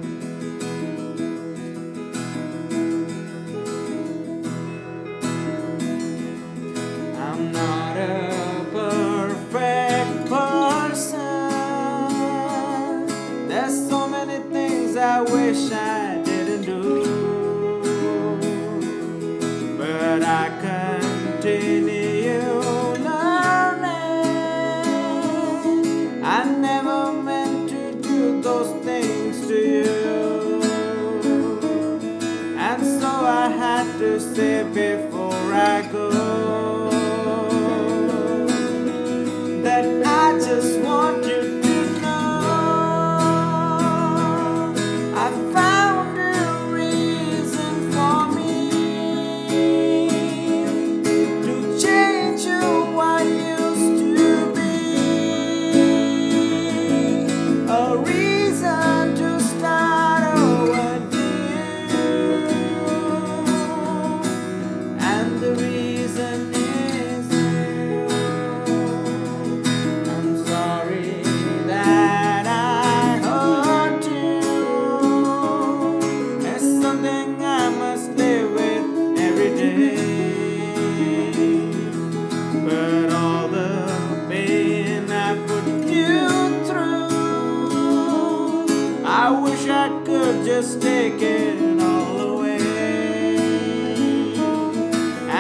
shot could just take it all away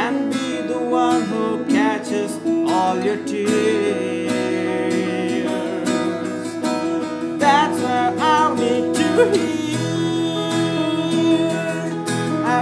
and be the one who catches all your tears. That's where I'll need to hear. I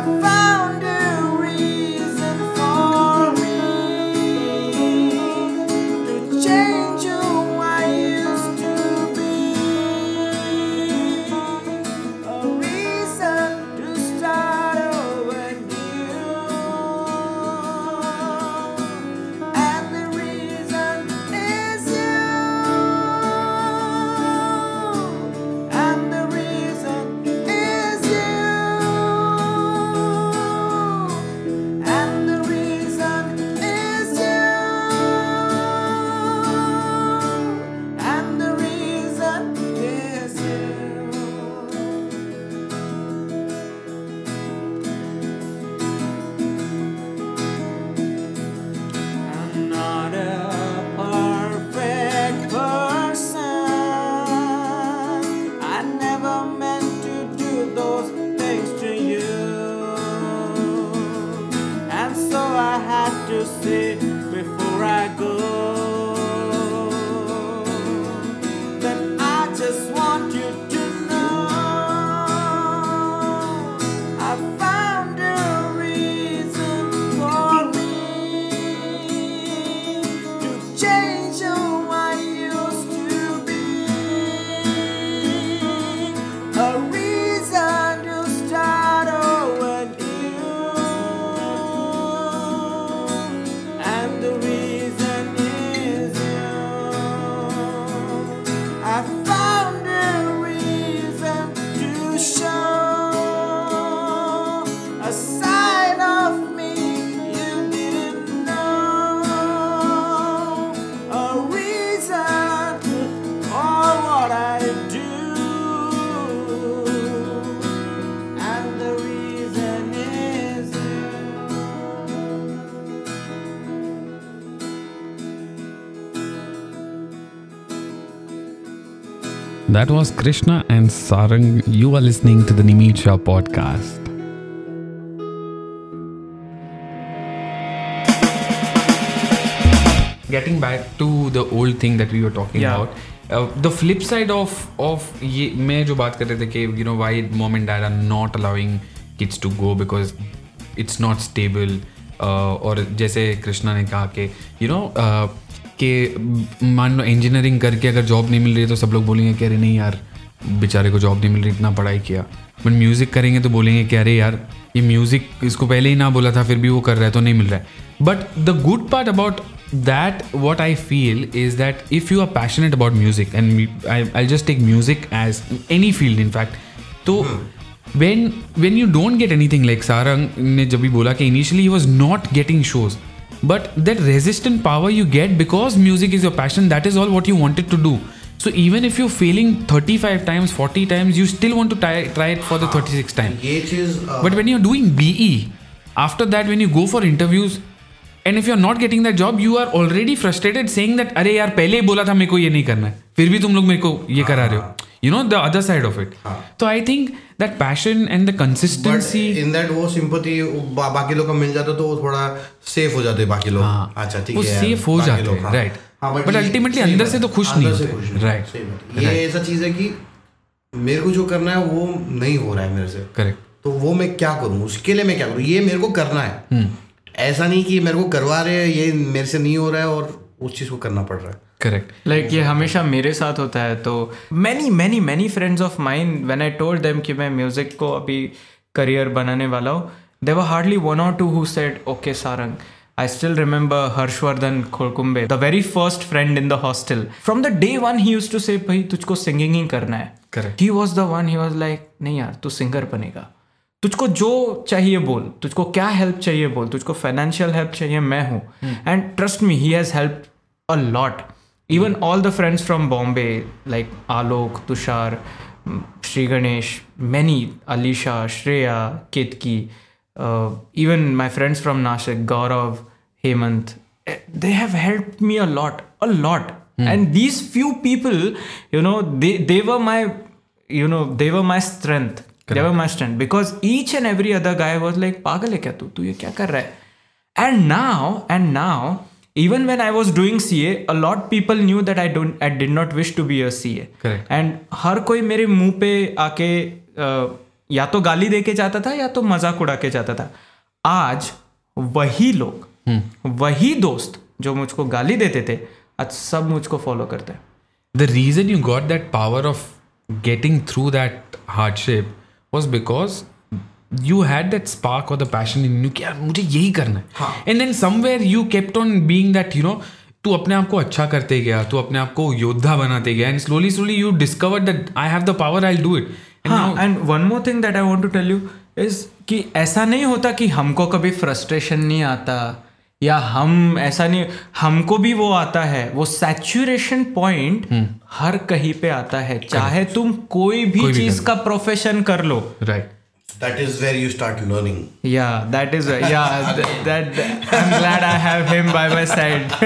that was Krishna and Sarang. You are listening to the Nimit Shah podcast. Getting back to the old thing that we were talking Yeah. about, uh, the flip side of of ये मैं जो बात कर रहे थे कि you know why mom and dad are not allowing kids to go because it's not stable uh, और जैसे कृष्णा ने कहा कि you know uh, कि मान लो इंजीनियरिंग करके अगर जॉब नहीं मिल रही है तो सब लोग बोलेंगे कि अरे नहीं यार बेचारे को जॉब नहीं मिल रही इतना पढ़ाई किया बट म्यूज़िक करेंगे तो बोलेंगे कि अरे यार ये म्यूज़िक इसको पहले ही ना बोला था फिर भी वो कर रहा है तो नहीं मिल रहा है but the good part about that what I feel is that if you are passionate about music and I just take music as any field in fact तो when when you don't get any thing like Sarang ने जब भी बोला कि initially was not getting shows but that resistant power you get because music is your passion that is all what you wanted to do so even if you're failing 35 times 40 times you still want to try, try it for the 36th time ये चीज uh, but when you're doing BE, after that, when you go for interviews, and if you're not getting that job, you are already frustrated saying that अरे यार पहले ही बोला था मेरे को ये नहीं करना है फिर भी तुम लोग मेरे को ये करा रहे हो you know the other side of it तो I think that passion and the consistency in that वो सिंपथी बाकी लोग का मिल जाता तो वो थोड़ा सेफ हो जाते बाकी लोग हाँ, अच्छा ठीक है सेफ हो जाते हैं राइट बट अल्टीमेटली अंदर से तो खुश नहीं होते राइट ये ऐसा चीज है कि मेरे को जो करना है वो नहीं हो रहा है मेरे से करेक्ट तो वो मैं क्या करूँ उसके लिए मैं क्या करूँ ये मेरे को करना है हम्म। ऐसा नहीं कि मेरे को करवा रहे हैं ये मेरे से नहीं हो रहा है और उस चीज़ को करना पड़ रहा है करेक्ट लाइक ये हमेशा मेरे साथ होता है तो many many many friends of mind when I told them कि मैं म्यूज़िक को अभी करियर बनाने वाला हूँ दे वर हार्डली वन और two who said okay Sarang I still remember Harshvardhan Khorkumbe, the very first friend in the hostel. From the day one, he used to say, भाई तुझको सिंगिंग ही करना है correct he was the one he was like नहीं यार तू सिंगर बनेगा तुझको जो चाहिए बोल तुझको क्या हेल्प चाहिए बोल तुझको फाइनेंशियल हेल्प चाहिए मैं हूँ and trust me he has help a lot even all the friends from Bombay, like Alok, Tushar, mm, Shri Ganesh, many, Alisha, Shreya, Ketki, uh, even my friends from Nashik, Gaurav, Hemant, eh, they have helped me a lot, a lot. Mm. And these few people, you know, they, they were my, you know, they were my strength. Correct. They were my strength because each and every other guy was like, pagal hai kya tu? Tu ye kya kar raha hai? And now, and now, even when I was doing C A a lot people knew that i don't i did not wish to be a ca Correct. and हर कोई मेरे मुंह पे आके या तो गाली दे के जाता था या तो मजाक उड़ा के जाता था आज वही लोग हम्म। वही दोस्त जो मुझको गाली देते थे आज सब मुझको फॉलो करते हैं the reason you got that power of getting through that hardship was because you had that spark और द पैशन इन यू यार मुझे यही करना है and then somewhere you kept on being that you know तू अपने आप को अच्छा करते गया तू अपने आप को योद्धा बनाते गया and slowly slowly you discover that I have the power I do it and one more thing that I want to tell you is कि ऐसा नहीं होता कि हमको कभी फ्रस्ट्रेशन नहीं आता या हम ऐसा नहीं हमको भी वो आता है वो सैचुरेशन पॉइंट हम्म। हर कहीं पे आता है चाहे तुम कोई भी चीज का प्रोफेशन कर लो right that is where you start learning yeah that is yeah that i'm glad i have him by my side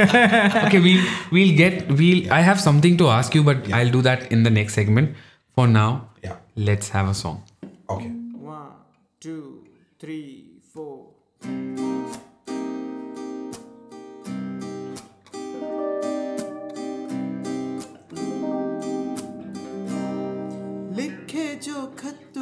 okay we'll we'll get we'll yeah. i have something to ask you but yeah. i'll do that in the next segment for now yeah let's have a song okay one two three four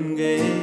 been gay.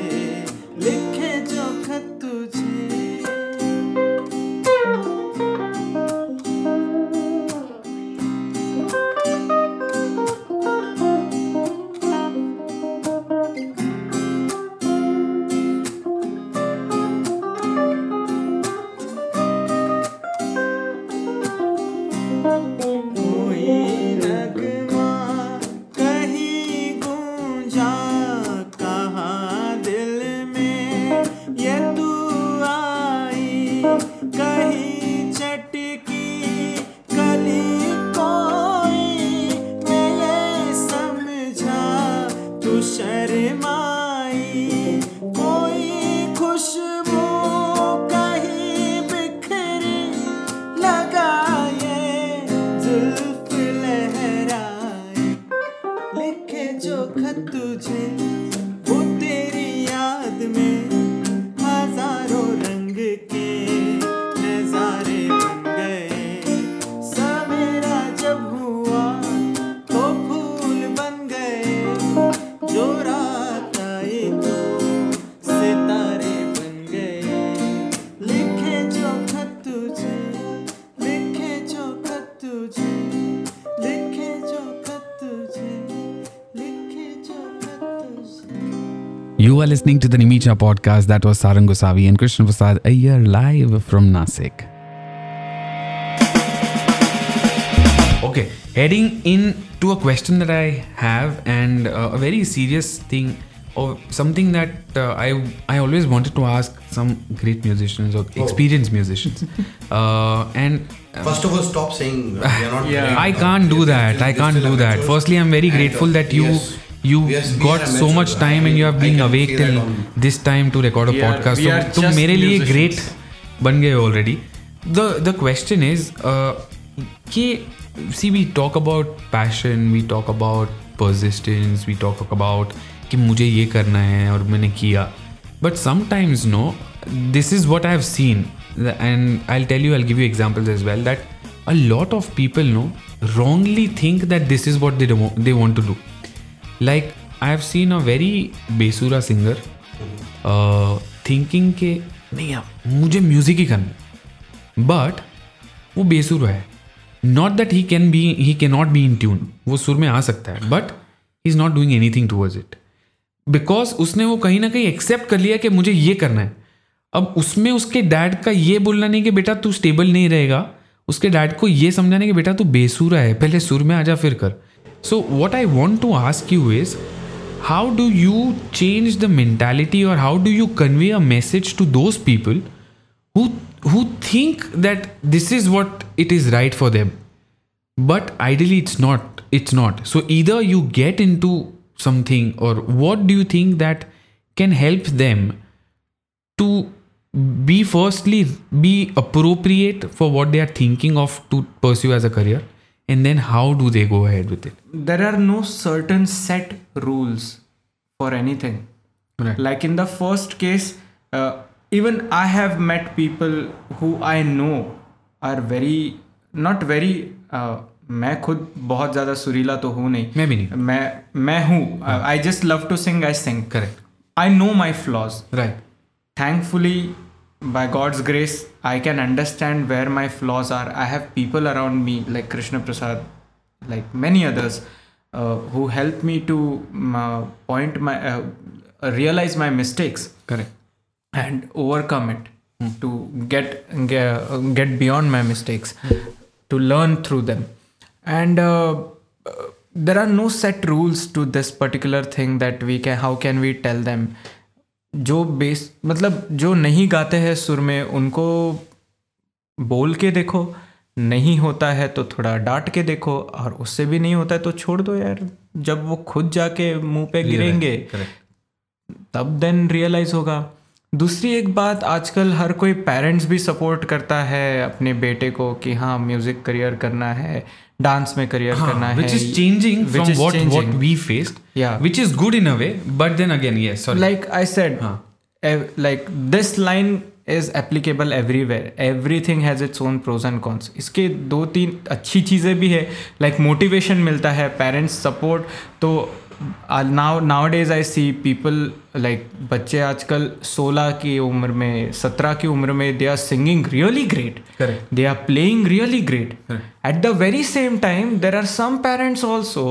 listening to the Nimicha podcast. That was Sarang Gosavi and Krishna Prasad year live from Nasik. Okay, heading in to a question that I have and uh, a very serious thing or something that uh, I I always wanted to ask some great musicians or oh. experienced musicians. uh, and um, first of all, stop saying you're not. yeah, uh, I can't do that. I can't do that. Firstly, I'm very grateful uh, that you yes you Yes, we got are so amateurs. much time and you have I been can awake see that till on- this time to record a We are- podcast. we so are तुम just मेरे लिए musicians. great बन गए already. The the question is uh, कि see we talk about passion, we talk about persistence, we talk about कि मुझे ये करना है और मैंने किया. But sometimes no, this is what I have seen, and I'll tell you, I'll give you examples as well that a lot of people know wrongly think that this is what they do, they want to do. Like I have seen a very बेसुरा सिंगर थिंकिंग के नहीं यार मुझे म्यूजिक ही करना बट वो बेसुर है not that he can be he can not be in tune वो सुर में आ सकता है but he is not doing any thing towards it because उसने वो कहीं ना कहीं एक्सेप्ट कर लिया कि मुझे ये करना है अब उसमें उसके डैड का ये बोलना नहीं कि बेटा तू स्टेबल नहीं रहेगा उसके डैड को ये समझाने कि बेटा तू बेसुरा है पहले सुर में आ जा फिर कर So, what I want to ask you is how do you change the mentality or how do you convey a message to those people who who think that this is what it is right for them but ideally it's not it's not so either you get into something or what do you think that can help them to be firstly be appropriate for what they are thinking of to pursue as a career and then how do they go ahead with it there are no certain set rules for anything Right. like in the first case uh, even i have met people who i know are very not very uh, मैं खुद बहुत ज़्यादा सुरीला तो हूँ नहीं मैं भी नहीं। मैं मैं हूँ I just love to sing I sing correct I know my flaws right thankfully by God's grace, I can understand where my flaws are. I have people around me like Krishna Prasad, like many others, uh, who help me to mm, uh, point my uh, realize my mistakes, correct, and overcome it hmm. to get get, uh, get beyond my mistakes, hmm. to learn through them, and uh, there are no set rules to this particular thing that we can how can we tell them जो बेस मतलब जो नहीं गाते हैं सुर में उनको बोल के देखो नहीं होता है तो थोड़ा डांट के देखो और उससे भी नहीं होता है तो छोड़ दो यार जब वो खुद जाके मुंह पे गिरेंगे तब देन रियलाइज होगा दूसरी एक बात आजकल हर कोई पेरेंट्स भी सपोर्ट करता है अपने बेटे को कि हाँ म्यूजिक करियर करना है डांस में करियर हाँ, करना which है is changing which from is what changing. what we faced yeah which is good in a way but then again yes sorry like I said हाँ. like this line is applicable everywhere everything has its own pros and cons इसके दो तीन अच्छी चीज़ें भी है लाइक like मोटिवेशन मिलता है पेरेंट्स सपोर्ट तो now nowadays I see people like बच्चे आजकल 16 की उम्र में 17 की उम्र में they are singing really great they are playing really great at the very same time there are some parents also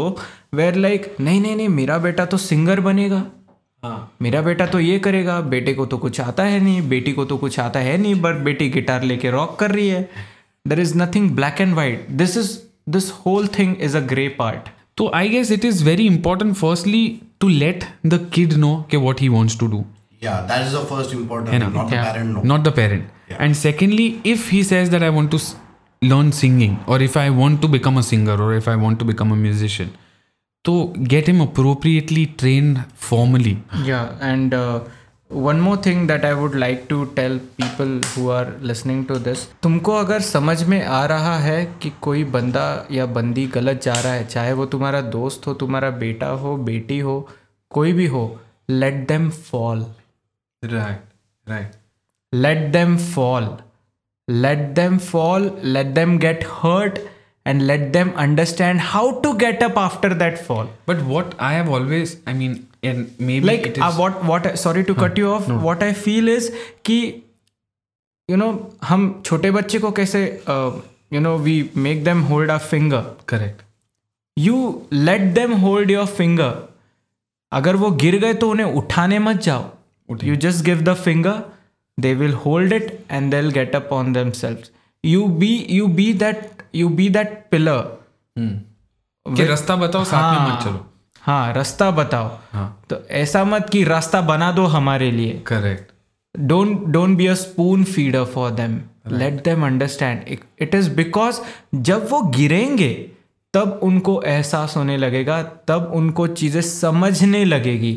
where like नहीं नहीं नहीं मेरा बेटा तो सिंगर बनेगा हाँ मेरा बेटा तो ये करेगा बेटे को तो कुछ आता है नहीं बेटी को तो कुछ आता है नहीं बट बेटी गिटार लेके रॉक कर रही है there is nothing black and white this is this whole thing is a grey part So I guess it is very important, firstly, to let the kid know what he wants to do. Yeah, that is the first important. not the parent. Not the parent. And secondly, if he says that I want to learn singing, or if I want to become a singer, or if I want to become a musician, so get him appropriately trained formally. Yeah, and. Uh, one more thing that I would like to tell people who are listening to this तुमको अगर समझ में आ रहा है कि कोई बंदा या बंदी गलत जा रहा है चाहे वो तुम्हारा दोस्त हो तुम्हारा बेटा हो बेटी हो कोई भी हो let them fall right right let them fall let them fall let them get hurt and let them understand how to get up after that fall But what I have always, I mean, and maybe like it is. uh, what what sorry to cut you off what i feel is कि you know हम छोटे बच्चे को कैसे you know we make them hold our finger correct. you let them hold your finger अगर वो गिर गए तो उन्हें उठाने मत जाओ you just give the finger they will hold it and they'll get up on themselves you be you be that you be that pillar कि रास्ता बताओ साथ हाँ, में मत हाँ। चलो हाँ रास्ता बताओ हाँ. तो ऐसा मत कि रास्ता बना दो हमारे लिए correct don't don't be a spoon feeder for them let them understand it is because जब वो गिरेंगे तब उनको एहसास होने लगेगा तब उनको चीज़ें समझने लगेगी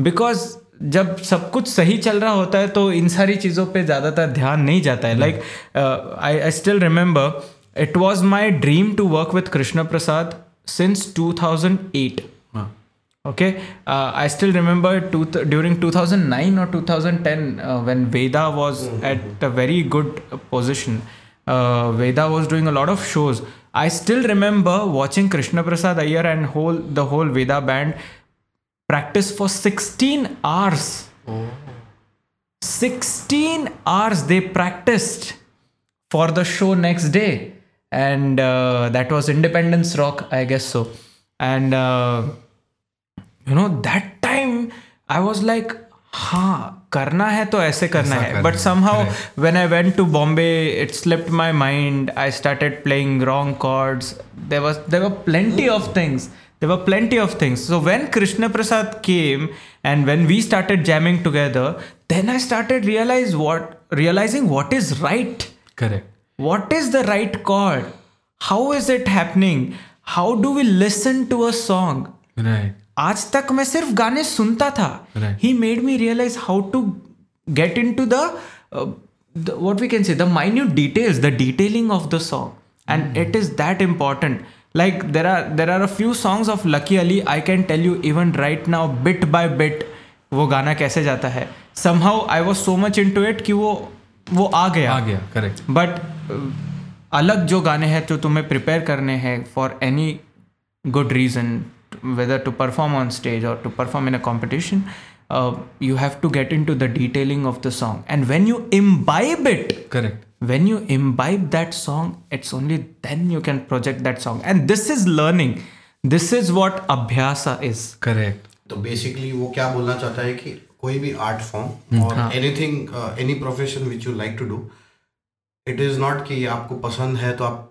बिकॉज जब सब कुछ सही चल रहा होता है तो इन सारी चीज़ों पे ज़्यादातर ध्यान नहीं जाता है like I I still remember It was my dream to work with Krishna Prasad since 2008. Wow. Okay, uh, I still remember two th- during 2009 or 2010 uh, when Veda was mm-hmm. at a very good position. Uh, Veda was doing a lot of shows. I still remember watching Krishna Prasad Iyer and whole the whole Veda band practice for 16 hours. Oh. 16 hours they practiced for the show next day and uh, that was independence rock i guess so and uh, you know that time i was like हाँ करना है तो ऐसे करना ऐसा है करना बट है, somehow correct. when i went to bombay it slipped my mind i started playing wrong chords there was there were plenty of things there were plenty of things so when krishna prasad came and when we started jamming together then i started realize what realizing what is right Correct. what is the right chord how is it happening how do we listen to a song Right. आज तक मैं सिर्फ गाने सुनता था Right. He made me realize how to get into the what we can say the minute details the detailing of the song and it is that important like there are there are a few songs of lucky ali i can tell you even right now bit by bit वो गाना कैसे जाता है somehow i was so much into it कि वो वो आ गया आ गया करेक्ट बट अलग जो गाने हैं जो तुम्हें प्रिपेयर करने हैं for any good reason whether to perform on stage और to perform in a competition you have to get in to the detailing of the song and when you imbibe it correct when you imbibe that song it's only then you can project that song and this is learning this is what अभ्यास इज करेक्ट तो बेसिकली वो क्या बोलना चाहता है कि कोई भी आर्ट फॉर्म और anything any profession which you like to do it is not कि आपको पसंद है तो आप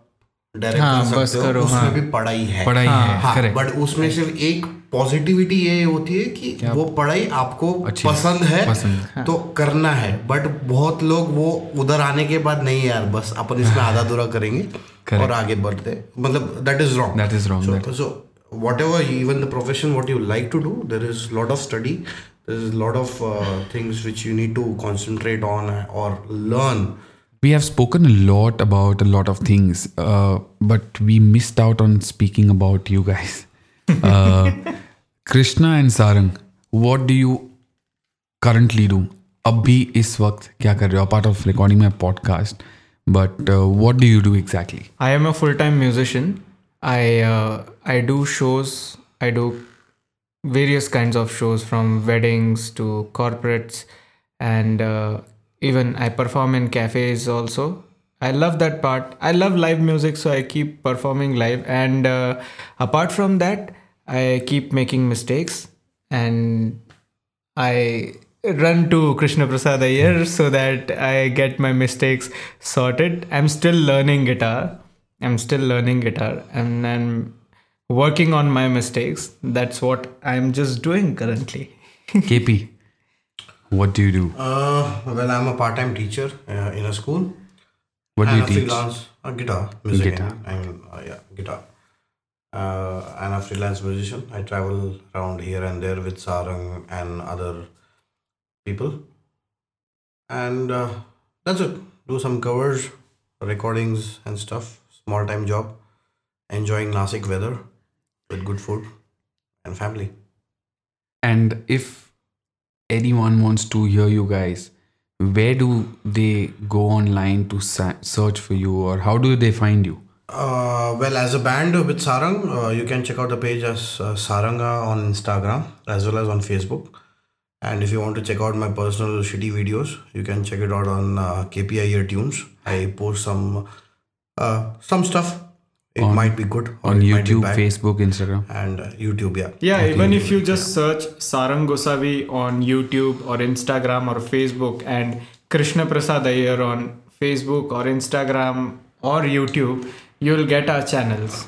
डायरेक्ट हाँ, कर सकते हो उसमें हाँ, भी पढ़ाई है पढ़ाई हाँ, है हाँ, बट उसमें सिर्फ एक पॉजिटिविटी ये होती है कि वो पढ़ाई आपको पसंद है, पसंद है तो हाँ। करना है बट बहुत लोग वो उधर आने के बाद नहीं यार बस अपन इसमें आधा दूरा हाँ। करेंगे करें। और आगे बढ़ते मतलब that is wrong that is wrong so whatever even the profession what you like to do there is lot of study there's a lot of uh, things which you need to concentrate on or learn we have spoken a lot about a lot of things uh, but we missed out on speaking about you guys uh, krishna and sarang what do you currently do abhi is waqt kya kar rahe part of recording my podcast but uh, what do you do exactly i am a full time musician i uh, i do shows i do various kinds of shows from weddings to corporates and uh, even i perform in cafes also i love that part i love live music so i keep performing live and uh, apart from that i keep making mistakes and i run to krishna prasad ayer so that i get my mistakes sorted i'm still learning guitar i'm still learning guitar and then working on my mistakes. That's what I'm just doing currently. KP, what do you do? Uh, well, I'm a part-time teacher uh, in a school. What do you teach? Freelance, uh, guitar music. Guitar. And, uh, yeah, guitar. Uh, I'm a freelance musician. I travel around here and there with Sarang and other people. And uh, that's it. Do some covers, recordings, and stuff. Small time job. Enjoying Nasik weather with good food and family. And if anyone wants to hear you guys, where do they go online to search for you or how do they find you? Uh, well, as a band with Sarang, uh, you can check out the page as uh, Saranga on Instagram as well as on Facebook. And if you want to check out my personal shitty videos, you can check it out on uh, KPI Air Tunes. I post some uh, some stuff it on, might be good on YouTube, Facebook, Instagram, and uh, YouTube. Yeah, yeah. Okay. Even if you just search Sarang Gosavi on YouTube or Instagram or Facebook, and Krishna Prasad Iyer on Facebook or Instagram or YouTube, you'll get our channels.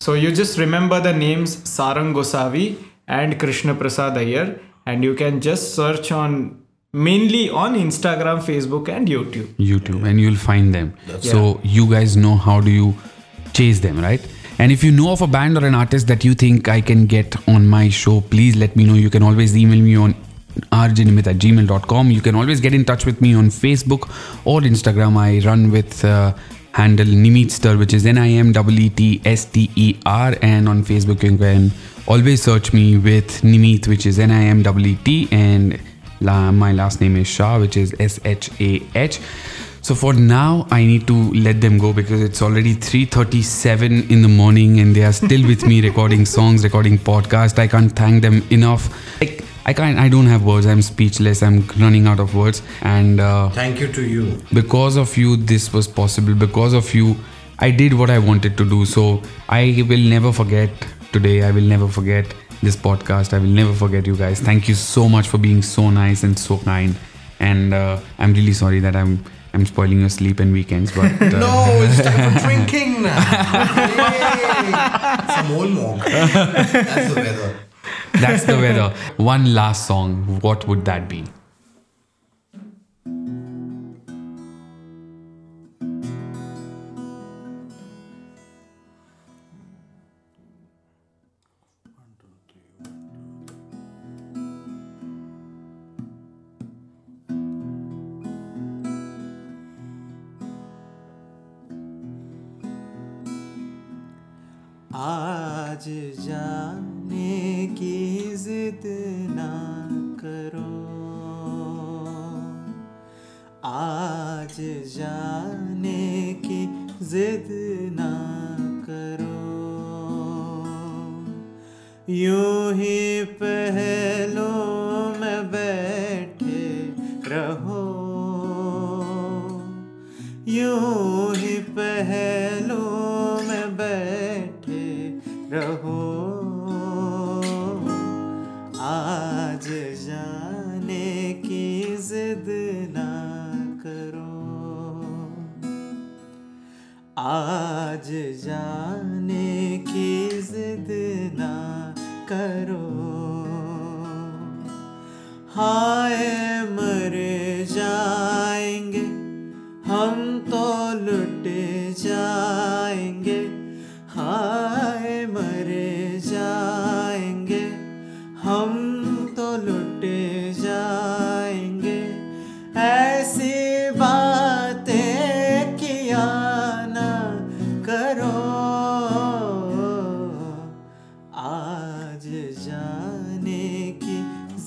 So you just remember the names Sarang Gosavi and Krishna Prasad Iyer, and you can just search on mainly on Instagram, Facebook, and YouTube. YouTube, and you'll find them. That's so yeah. you guys know how do you chase them, right? And if you know of a band or an artist that you think I can get on my show, please let me know. You can always email me on rjnimit at gmail.com. You can always get in touch with me on Facebook or Instagram. I run with uh, handle Nimitster, which is N I M E T S T E R. And on Facebook, you can always search me with Nimit, which is N I M W E T. And la- my last name is Shah, which is S H A H. So for now, I need to let them go because it's already 3:37 in the morning, and they are still with me recording songs, recording podcast. I can't thank them enough. Like I can't. I don't have words. I'm speechless. I'm running out of words. And uh, thank you to you because of you. This was possible because of you. I did what I wanted to do. So I will never forget today. I will never forget this podcast. I will never forget you guys. Thank you so much for being so nice and so kind. And uh, I'm really sorry that I'm I'm spoiling your sleep and weekends, but uh, no, it's time for drinking now. Some old monk. That's the weather. That's the weather. One last song. What would that be?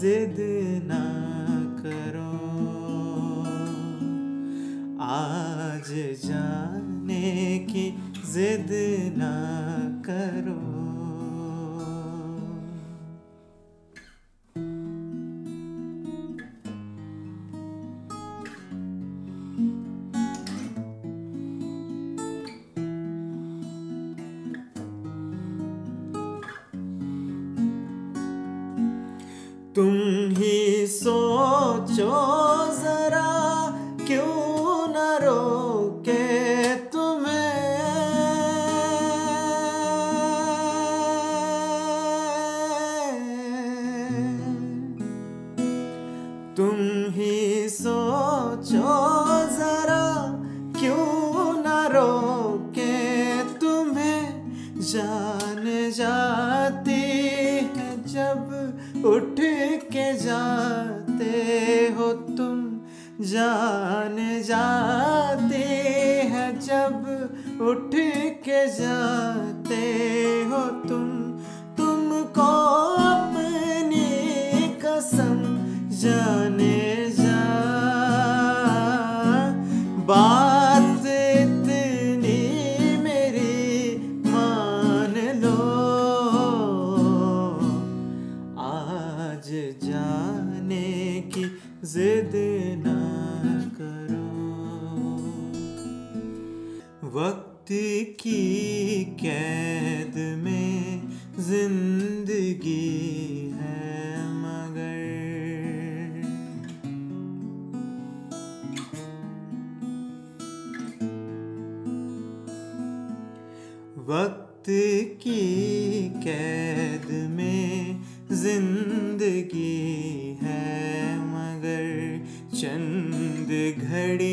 जिद ना करो आज जाने की जिद ना करो वक्त की कैद में जिंदगी है मगर चंद घड़ी